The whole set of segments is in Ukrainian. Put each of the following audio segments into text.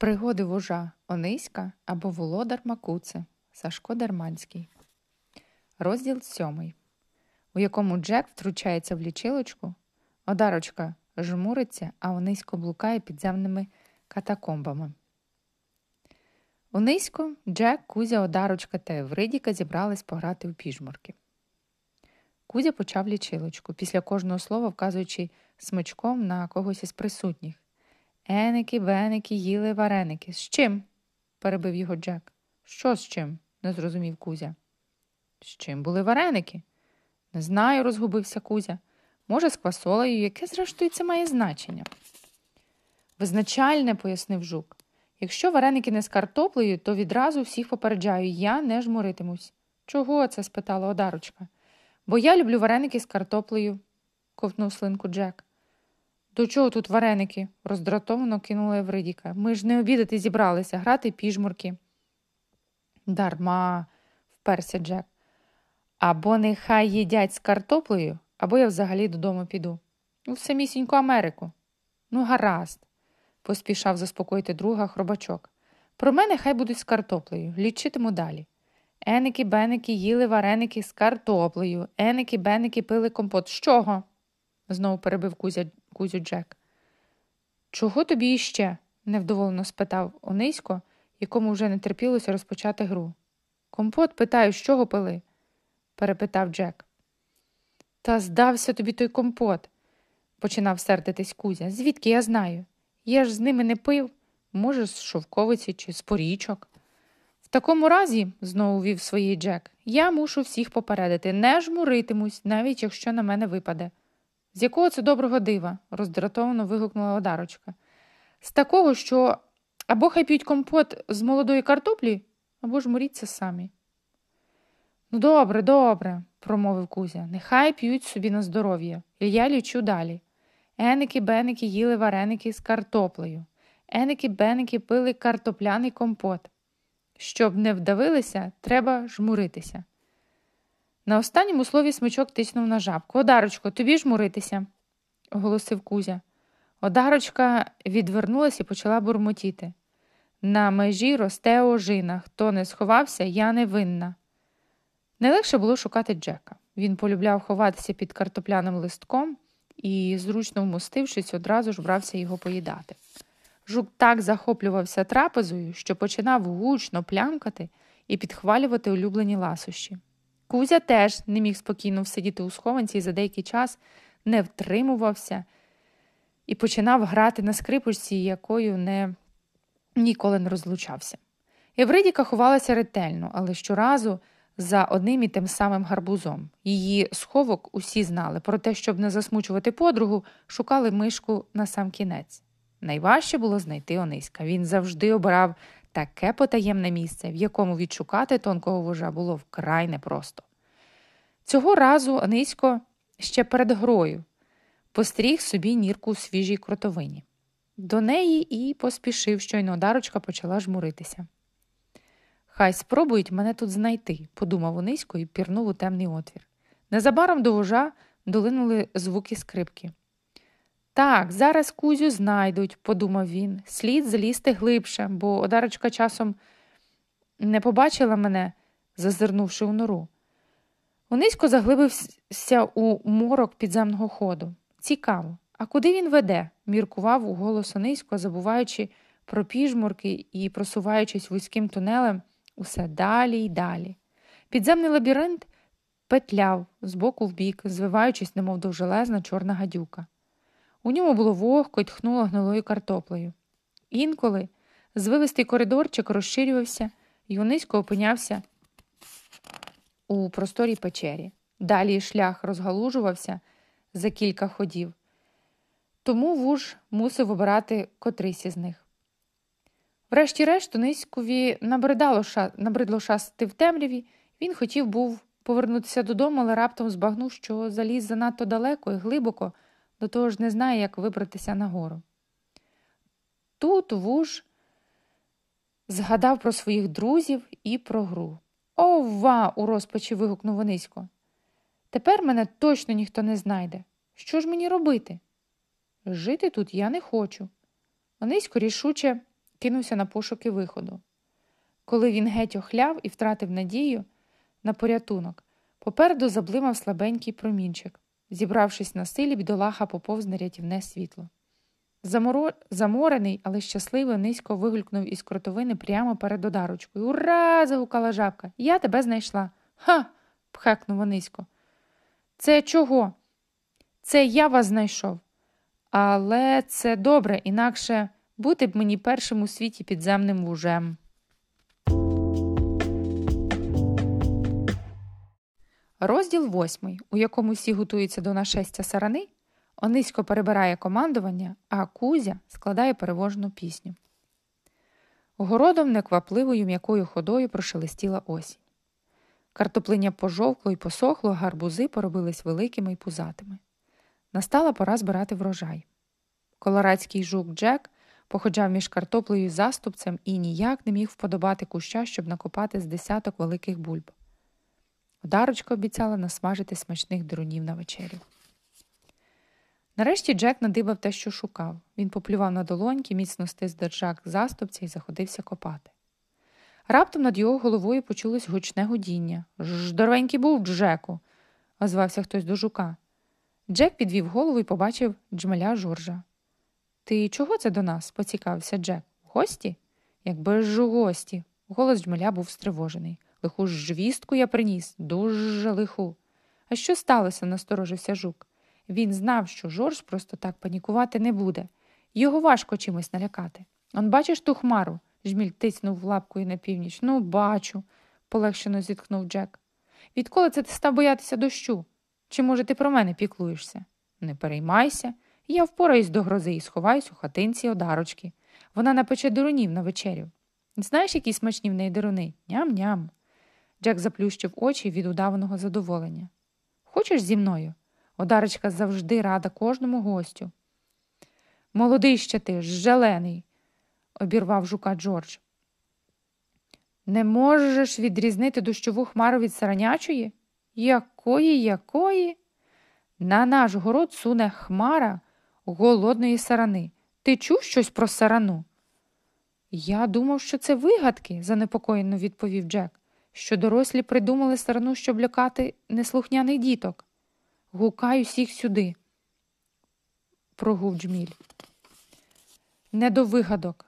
Пригоди вожа Ониська або Володар Макуци Сашко Дерманський. Розділ сьомий, у якому Джек втручається в лічилочку, одарочка жмуриться, а Онисько блукає підземними катакомбами. Онисько, Джек, Кузя, Одарочка та Евридіка зібрались пограти в піжмурки. Кузя почав лічилочку, після кожного слова вказуючи смичком на когось із присутніх. Еники, веники, їли вареники. З чим? перебив його Джек. Що з чим? не зрозумів Кузя. З чим були вареники? Не знаю, розгубився Кузя. Може, з квасолею, яке, зрештою, це має значення. Визначальне, пояснив жук. Якщо вареники не з картоплею, то відразу всіх попереджаю, я не жмуритимусь. Чого це? спитала одарочка. Бо я люблю вареники з картоплею, ковтнув слинку Джек. До чого тут вареники? роздратовано кинула Евридіка. Ми ж не обідати зібралися, грати піжмурки. Дарма, вперся Джек. Або нехай їдять з картоплею, або я взагалі додому піду. У самісіньку Америку. Ну, гаразд, поспішав заспокоїти друга хробачок. Про мене хай будуть з картоплею, лічитиму далі. Еники, беники їли вареники з картоплею, еники, беники пили компот. З чого? знову перебив Кузя, Кузю Джек. Чого тобі іще? невдоволено спитав Онисько, якому вже не терпілося розпочати гру. Компот питаю, з чого пили? перепитав Джек. Та здався тобі той компот, починав сердитись Кузя. Звідки я знаю? Я ж з ними не пив, може, з шовковиці чи з порічок. В такому разі, знову вів своїй Джек, я мушу всіх попередити, не жмуритимусь, навіть якщо на мене випаде. З якого це доброго дива? роздратовано вигукнула одарочка. З такого, що або хай п'ють компот з молодої картоплі, або ж моріться самі. Ну, добре, добре, промовив Кузя. Нехай п'ють собі на здоров'я, і я лічу далі. Еники беники їли вареники з картоплею. Еники беники пили картопляний компот. Щоб не вдавилися, треба жмуритися. На останньому слові смичок тиснув на жабку. Одарочко, тобі жмуритися, оголосив Кузя. Одарочка відвернулася і почала бурмотіти. На межі росте ожина. Хто не сховався, я не винна. Найлегше було шукати Джека. Він полюбляв ховатися під картопляним листком і, зручно вмостившись, одразу ж брався його поїдати. Жук так захоплювався трапезою, що починав гучно плямкати і підхвалювати улюблені ласощі. Кузя теж не міг спокійно всидіти у схованці і за деякий час не втримувався і починав грати на скрипочці, якою не ніколи не розлучався. Евридіка ховалася ретельно, але щоразу за одним і тим самим гарбузом. Її сховок усі знали, проте, щоб не засмучувати подругу, шукали мишку на сам кінець. Найважче було знайти Ониська. Він завжди обирав таке потаємне місце, в якому відшукати тонкого вожа було вкрай непросто. Цього разу Онисько ще перед грою постріг собі нірку у свіжій кротовині. До неї і поспішив, щойно дарочка почала жмуритися. Хай спробують мене тут знайти, подумав Онисько і пірнув у темний отвір. Незабаром до вожа долинули звуки скрипки. Так, зараз кузю знайдуть, подумав він, слід залізти глибше, бо одарочка часом не побачила мене, зазирнувши у нору. Онисько заглибився у морок підземного ходу. Цікаво, а куди він веде? міркував у голос Онисько, забуваючи про піжмурки і просуваючись вузьким тунелем усе далі й далі. Підземний лабіринт петляв з боку в бік, звиваючись, немов довжелезна чорна гадюка. У ньому було вогко й тхнуло гнилою картоплею. Інколи звивистий коридорчик розширювався, і Юнисько опинявся у просторій печері. Далі шлях розгалужувався за кілька ходів, тому вуж мусив обирати котрийсь із них. Врешті-решт, Туниськові набридло шасти в темряві, він хотів був повернутися додому, але раптом збагнув, що заліз занадто далеко і глибоко, до того ж не знає, як вибратися нагору. Тут вуж згадав про своїх друзів і про гру. Ова! у розпачі вигукнув Онисько. Тепер мене точно ніхто не знайде. Що ж мені робити? Жити тут я не хочу. Онисько рішуче кинувся на пошуки виходу. Коли він геть охляв і втратив надію на порятунок, попереду заблимав слабенький промінчик. Зібравшись на силі, бідолаха поповз на рятівне світло. Заморо... Заморений, але щасливо низько вигулькнув із кротовини прямо перед одарочкою. Ура! загукала жабка. Я тебе знайшла. Ха. пхекнув низько. Це чого? Це я вас знайшов. Але це добре, інакше бути б мені першим у світі підземним вужем. Розділ восьмий, у якому всі готуються до нашестя сарани, Онисько перебирає командування, а Кузя складає перевожну пісню. Городом неквапливою м'якою ходою прошелестіла осінь. Картоплиня пожовкло і посохло, гарбузи поробились великими і пузатими. Настала пора збирати врожай. Колорадський жук Джек походжав між картоплею і заступцем і ніяк не міг вподобати куща, щоб накопати з десяток великих бульб. Одарочка обіцяла насмажити смачних дронів на вечерю. Нарешті Джек надибав те, що шукав. Він поплював на долоньки, міцно стис держак заступця і заходився копати. Раптом над його головою почулось гучне гудіння. Здоровенький був, Джеку, озвався хтось до жука. Джек підвів голову і побачив джмеля Жоржа. Ти чого це до нас? поцікавився Джек. Гості? Якби ж у гості. Голос джмеля був стривожений. Лиху ж вістку я приніс, дуже лиху. А що сталося? насторожився жук. Він знав, що Жорж просто так панікувати не буде. Його важко чимось налякати. Он бачиш ту хмару? жміль тиснув лапкою на північ. Ну, бачу, полегшено зітхнув Джек. Відколи це ти став боятися дощу? Чи, може, ти про мене піклуєшся? Не переймайся. Я впораюсь до грози і сховаюсь у хатинці одарочки. Вона напече дурунів на вечерю. Знаєш, які смачні в неї деруни? Ням-ням. Джек заплющив очі від удаваного задоволення. Хочеш зі мною? Одарочка завжди рада кожному гостю. Молодий ще ти, желений, обірвав жука Джордж. Не можеш відрізнити дощову хмару від саранячої? Якої, якої? На наш город суне хмара голодної сарани. Ти чув щось про сарану? Я думав, що це вигадки, занепокоєно відповів Джек, що дорослі придумали сарану, щоб лякати неслухняних діток. Гукай усіх сюди, прогув джміль. Не до вигадок,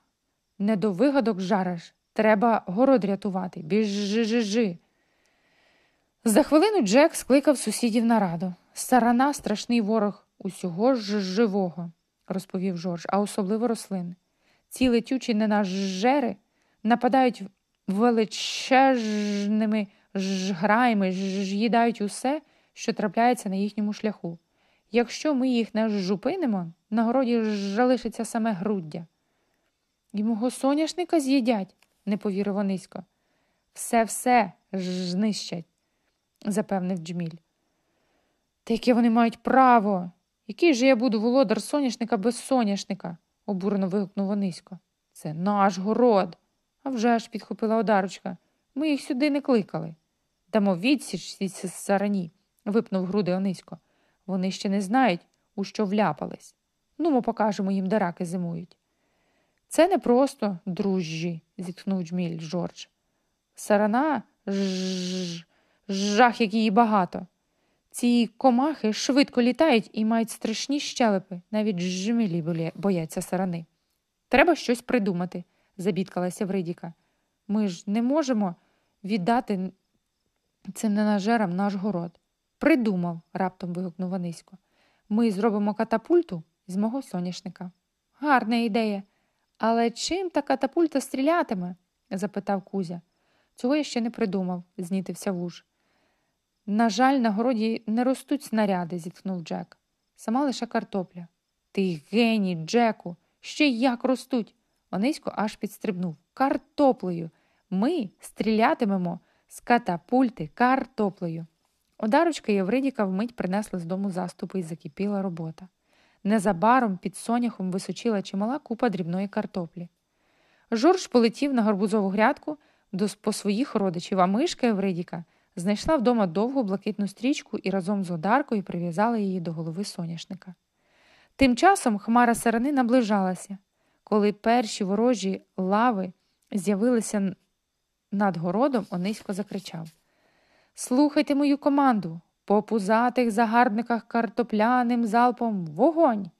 не до вигадок жариш. Треба город рятувати. Біжи-жи-жи. За хвилину Джек скликав сусідів на раду. Сарана страшний ворог усього ж живого, розповів Жорж, а особливо рослин. Ці летючі ненажери нападають величезними жграями, з'їдають усе, що трапляється на їхньому шляху. Якщо ми їх не зупинимо, на городі залишиться саме груддя. І мого соняшника з'їдять, не повірив Онисько. Все все знищать, запевнив Джміль. Та яке вони мають право? Який же я буду володар соняшника без соняшника? обурено вигукнув Онисько. Це наш город. «А вже ж», – підхопила одарочка. Ми їх сюди не кликали. Дамо відсіч сарані випнув груди Онисько. Вони ще не знають, у що вляпались. Ну, ми покажемо їм, де раки зимують. Це не просто дружжі, зітхнув джміль Жордж. Сарана ж жах, як її багато. Ці комахи швидко літають і мають страшні щелепи, навіть жмілі бояться сарани. Треба щось придумати, забідкалася Вридіка. Ми ж не можемо віддати цим ненажерам наш город. Придумав, раптом вигукнув Анисько. Ми зробимо катапульту з мого соняшника. Гарна ідея. Але чим та катапульта стрілятиме? запитав Кузя. Цього я ще не придумав, знітився вуж. На жаль, на городі не ростуть снаряди, зітхнув Джек. Сама лише картопля. Ти геній, Джеку, ще як ростуть. Онисько аж підстрибнув. Картоплею. Ми стрілятимемо з катапульти картоплею. Одарочка Євридіка вмить принесла з дому заступи і закипіла робота. Незабаром під соняхом височила чимала купа дрібної картоплі. Жорж полетів на гарбузову грядку до по своїх родичів, а мишка Євридіка знайшла вдома довгу блакитну стрічку і разом з одаркою прив'язала її до голови соняшника. Тим часом хмара сарани наближалася. Коли перші ворожі лави з'явилися над городом, Онисько закричав Слухайте мою команду, по пузатих загарбниках картопляним залпом вогонь.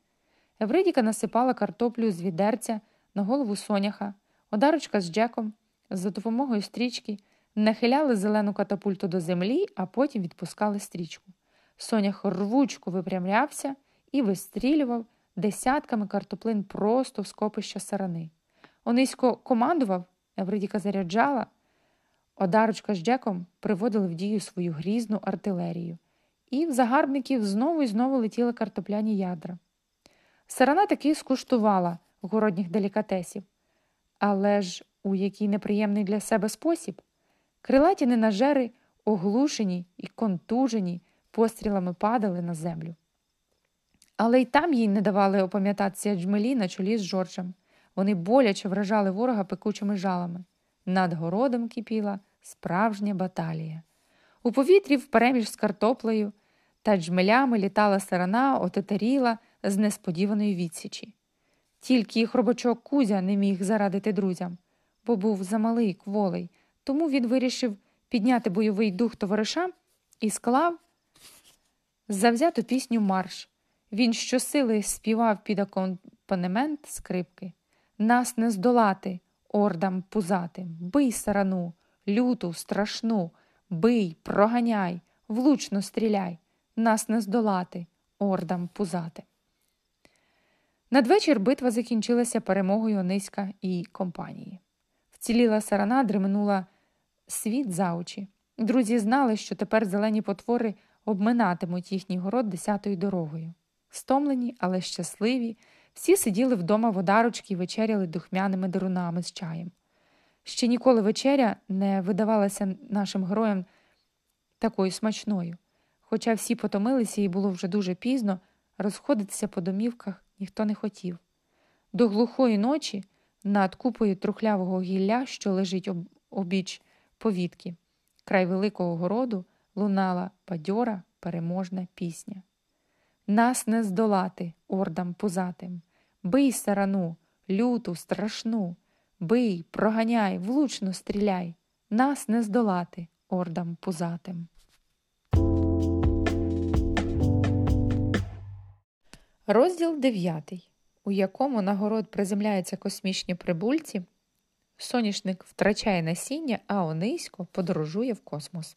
Евридіка насипала картоплю з відерця на голову соняха, одарочка з Джеком за допомогою стрічки нахиляли зелену катапульту до землі, а потім відпускали стрічку. Сонях рвучко випрямлявся і вистрілював десятками картоплин просто в скопища сарани. Онисько командував, Евридіка заряджала. Одарочка з Джеком приводили в дію свою грізну артилерію, і в загарбників знову і знову летіли картопляні ядра. Сарана таки скуштувала городніх делікатесів, але ж у який неприємний для себе спосіб. Крилаті ненажери, оглушені і контужені, пострілами падали на землю. Але й там їй не давали опам'ятатися джмелі на чолі з Жоржем. Вони боляче вражали ворога пекучими жалами. Над городом кипіла справжня баталія. У повітрі впереміж з картоплею та джмелями літала сарана, отетеріла з несподіваної відсічі. Тільки їх робочок Кузя не міг зарадити друзям, бо був замалий кволий, тому він вирішив підняти бойовий дух товаришам і склав завзяту пісню марш. Він щосили співав під акомпанемент скрипки. Нас не здолати, ордам пузатим, бий сарану, люту, страшну, бий, проганяй, влучно стріляй, нас не здолати, ордам пузатим. Надвечір битва закінчилася перемогою Ониська і компанії. Вціліла сарана, дременула світ за очі. Друзі знали, що тепер зелені потвори обминатимуть їхній город десятою дорогою. Стомлені, але щасливі, всі сиділи вдома в одарочки і вечеряли духмяними дерунами з чаєм. Ще ніколи вечеря не видавалася нашим героям такою смачною. Хоча всі потомилися і було вже дуже пізно, розходитися по домівках ніхто не хотів. До глухої ночі над купою трухлявого гілля, що лежить об обіч повітки, край великого городу лунала бадьора переможна пісня. Нас не здолати ордам пузатим, бий сарану, люту, страшну, бий, проганяй, влучно стріляй, нас не здолати ордам пузатим. Розділ дев'ятий, у якому на город приземляються космічні прибульці, соняшник втрачає насіння, а Онисько подорожує в космос.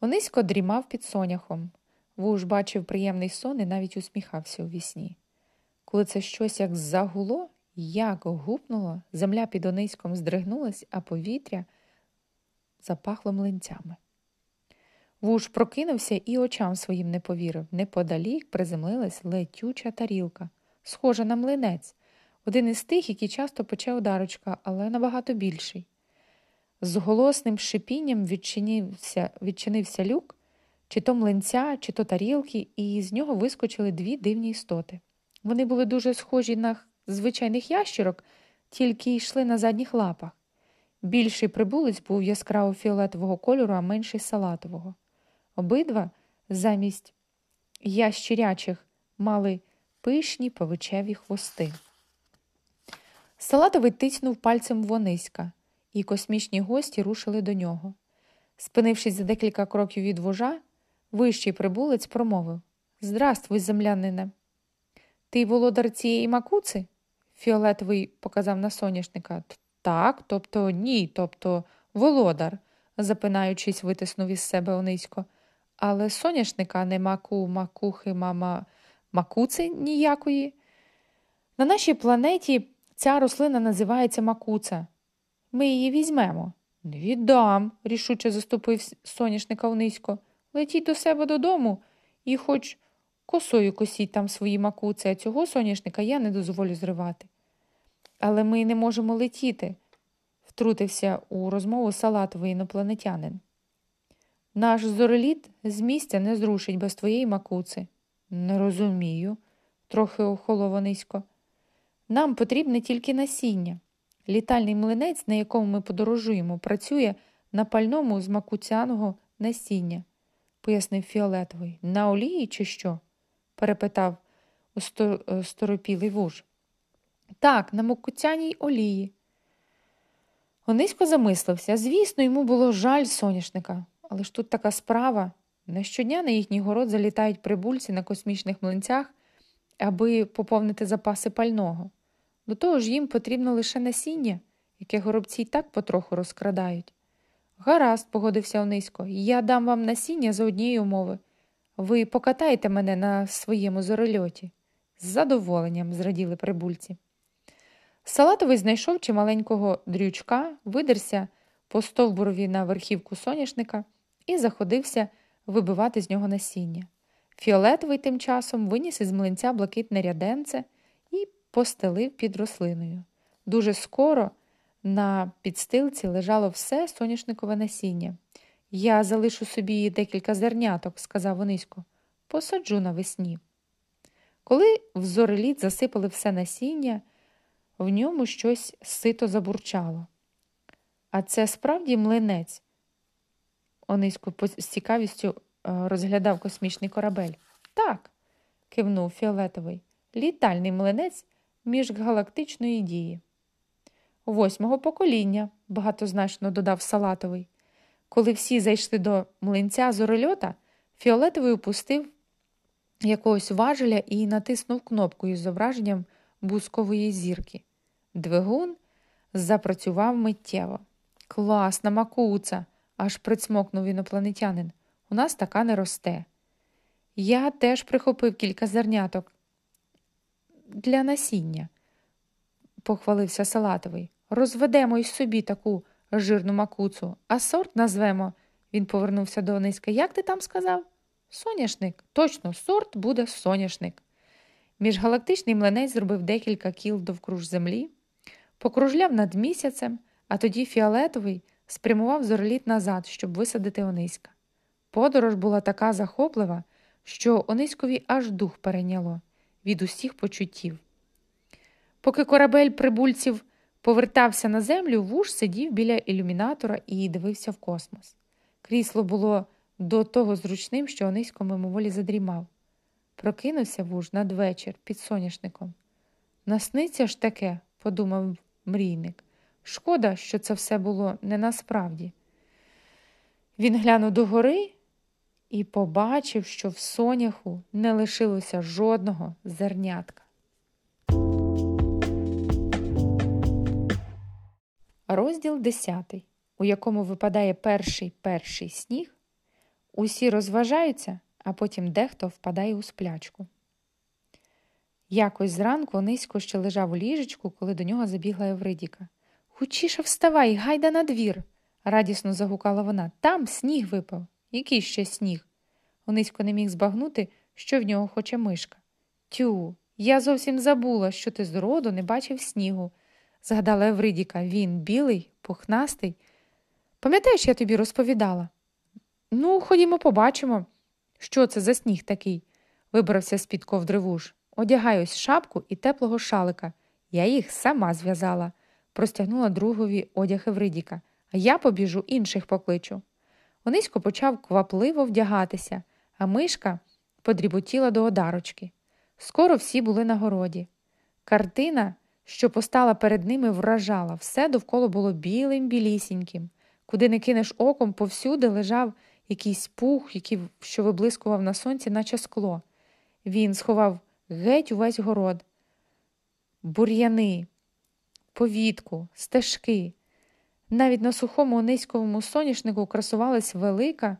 Онисько дрімав під соняхом. Вуж бачив приємний сон і навіть усміхався у вісні. Коли це щось як загуло, як гупнуло, земля під Ониськом здригнулась, а повітря запахло млинцями. Вуж прокинувся і очам своїм не повірив. Неподалік приземлилась летюча тарілка, схожа на млинець, один із тих, які часто пече ударочка, але набагато більший. З голосним шипінням відчинився, відчинився люк, чи то млинця, чи то тарілки, і з нього вискочили дві дивні істоти. Вони були дуже схожі на звичайних ящерок, тільки йшли на задніх лапах. Більший прибулець був яскраво фіолетового кольору, а менший салатового. Обидва замість ящирячих мали пишні павичеві хвости. Салатовий тицьнув пальцем вониська, і космічні гості рушили до нього. Спинившись за декілька кроків від вужа, вищий прибулець промовив Здравствуй, землянине. Ти володар цієї макуци? Фіолетовий показав на соняшника. Так, тобто ні, тобто володар, запинаючись, витиснув із себе Онисько. Але соняшника не маку, макухи, мама, макуци ніякої. На нашій планеті ця рослина називається макуца. Ми її візьмемо. Не віддам, рішуче заступив соняшника Онисько. Летіть до себе додому і хоч косою косіть там свої макуци, а цього соняшника я не дозволю зривати. Але ми не можемо летіти, втрутився у розмову салатовий інопланетянин. Наш зореліт з місця не зрушить без твоєї макуци. Не розумію, трохи охолово низько. Нам потрібне тільки насіння. Літальний млинець, на якому ми подорожуємо, працює на пальному з макуцяного насіння, пояснив Фіолетовий. На олії, чи що? перепитав сторопілий вуж. Так, на мокуцяній олії. Онисько замислився. Звісно, йому було жаль соняшника, але ж тут така справа. Не щодня на їхній город залітають прибульці на космічних млинцях, аби поповнити запаси пального. До того ж, їм потрібно лише насіння, яке горобці й так потроху розкрадають. Гаразд, погодився Онисько, я дам вам насіння за однієї умови. Ви покатаєте мене на своєму зорольоті. З задоволенням зраділи прибульці. Салатовий знайшов чималенького дрючка, видерся по стовбурові на верхівку соняшника і заходився вибивати з нього насіння. Фіолетовий тим часом виніс із млинця блакитне ряденце і постелив під рослиною. Дуже скоро на підстилці лежало все соняшникове насіння. Я залишу собі декілька зерняток, сказав Онисько, посаджу навесні. Коли в зореліт засипали все насіння, в ньому щось сито забурчало. А це справді млинець. Онисько з цікавістю е, розглядав космічний корабель. Так, кивнув Фіолетовий, літальний млинець міжгалактичної дії. Восьмого покоління, багатозначно додав Салатовий. Коли всі зайшли до млинця зорольота, Фіолетовий опустив якогось важеля і натиснув кнопку із зображенням бускової зірки. Двигун запрацював миттєво. Класна макуца, аж прицмокнув інопланетянин. У нас така не росте. Я теж прихопив кілька зерняток для насіння, похвалився Салатовий. Розведемо й собі таку жирну макуцу, а сорт назвемо. Він повернувся до Ониська. Як ти там сказав? Соняшник. Точно, сорт буде соняшник. Міжгалактичний млинець зробив декілька кіл довкруж землі, покружляв над місяцем, а тоді фіолетовий спрямував зореліт назад, щоб висадити Ониська. Подорож була така захоплива, що Ониськові аж дух перейняло від усіх почуттів. Поки корабель прибульців повертався на землю, вуж сидів біля ілюмінатора і дивився в космос. Крісло було до того зручним, що Онисько мимоволі задрімав. Прокинувся вуж надвечір під соняшником. Насниться ж таке, подумав мрійник. Шкода, що це все було не насправді. Він глянув догори і побачив, що в соняху не лишилося жодного зернятка. Розділ 10, у якому випадає перший перший сніг, усі розважаються, а потім дехто впадає у сплячку. Якось зранку низько ще лежав у ліжечку, коли до нього забігла Евридіка. Хучіше вставай, гайда на двір!» – радісно загукала вона. Там сніг випав. Який ще сніг? Онисько не міг збагнути, що в нього хоче мишка. Тю, я зовсім забула, що ти з роду не бачив снігу згадала Евридіка. Він білий, пухнастий. Пам'ятаєш, я тобі розповідала? Ну, ходімо, побачимо, що це за сніг такий, вибрався з під ковдри вуж. Одягай ось шапку і теплого шалика. Я їх сама зв'язала, простягнула другові одяг Евридіка, а я побіжу інших покличу. Онисько почав квапливо вдягатися, а мишка подріботіла до одарочки. Скоро всі були на городі. Картина що постала перед ними, вражала, все довкола було білим, білісіньким. Куди не кинеш оком, повсюди лежав якийсь пух, який, що виблискував на сонці, наче скло. Він сховав геть увесь город, бур'яни, повітку, стежки. Навіть на сухому низьковому соняшнику красувалась велика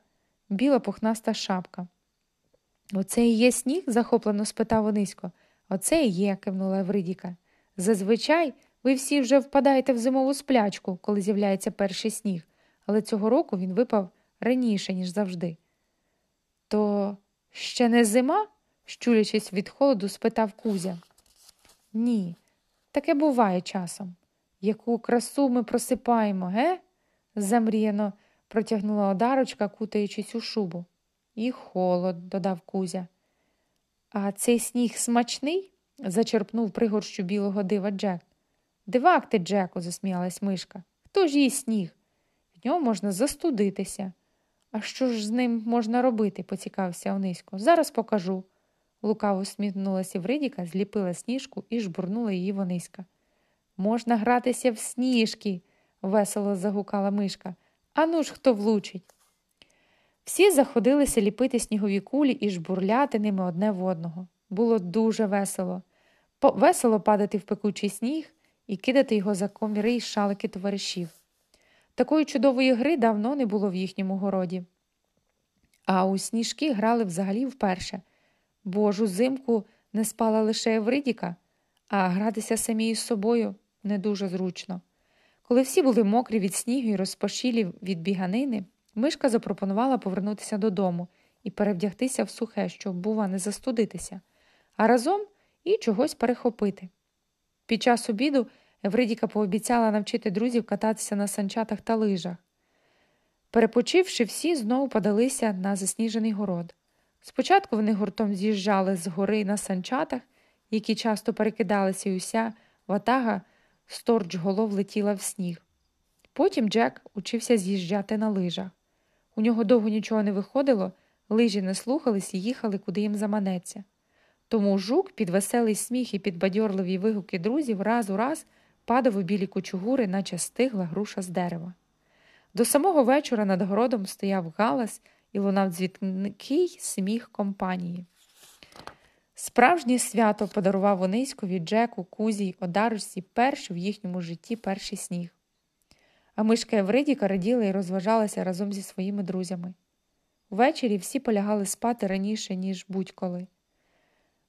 біла пухнаста шапка. Оце і є сніг? захоплено спитав Онисько. Оце і є, кивнула Евридіка. Зазвичай ви всі вже впадаєте в зимову сплячку, коли з'являється перший сніг, але цього року він випав раніше, ніж завжди. То ще не зима? щулячись від холоду, спитав Кузя. Ні, таке буває часом. Яку красу ми просипаємо, ге? замріяно протягнула одарочка, кутаючись у шубу. І холод, додав Кузя. А цей сніг смачний? Зачерпнув пригорщу білого дива Джек. Дивак ти, Джеку, засміялась мишка. Хто ж їсть сніг? В ньому можна застудитися. А що ж з ним можна робити? поцікавився Онисько. Зараз покажу. Лукаво усміхнулася Вридіка, зліпила сніжку і жбурнула її вониська. Можна гратися в сніжки, весело загукала мишка. Ану ж хто влучить. Всі заходилися ліпити снігові кулі і жбурляти ними одне в одного. Було дуже весело. По весело падати в пекучий сніг і кидати його за коміри й шалики товаришів. Такої чудової гри давно не було в їхньому городі. А у сніжки грали взагалі вперше. Божу зимку не спала лише Евридіка, а гратися самі із собою не дуже зручно. Коли всі були мокрі від снігу і розпашілі від біганини, мишка запропонувала повернутися додому і перевдягтися в сухе, щоб, бува, не застудитися, а разом і чогось перехопити. Під час обіду Евридіка пообіцяла навчити друзів кататися на санчатах та лижах. Перепочивши, всі знову подалися на засніжений город. Спочатку вони гуртом з'їжджали з гори на санчатах, які часто перекидалися, і уся ватага сторч голов летіла в сніг. Потім Джек учився з'їжджати на лижах. У нього довго нічого не виходило, лижі не слухались і їхали, куди їм заманеться. Тому жук під веселий сміх і під бадьорливі вигуки друзів раз у раз падав у білі кучугури, наче стигла груша з дерева. До самого вечора над городом стояв галас і лунав дзвінкий сміх компанії. Справжнє свято подарував Ониськові Джеку, Кузі й Одарочці перший в їхньому житті перший сніг. А мишка Евридіка раділа і розважалася разом зі своїми друзями. Ввечері всі полягали спати раніше, ніж будь-коли.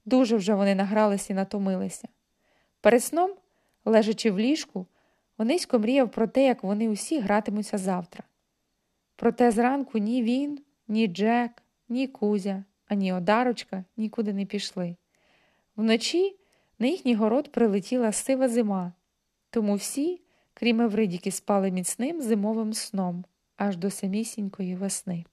Дуже вже вони награлися і натомилися. Перед сном, лежачи в ліжку, Онисько мріяв про те, як вони усі гратимуться завтра. Проте зранку ні він, ні Джек, ні Кузя, ані Одарочка нікуди не пішли. Вночі на їхній город прилетіла сива зима, тому всі, крім Евридіки, спали міцним зимовим сном аж до самісінької весни.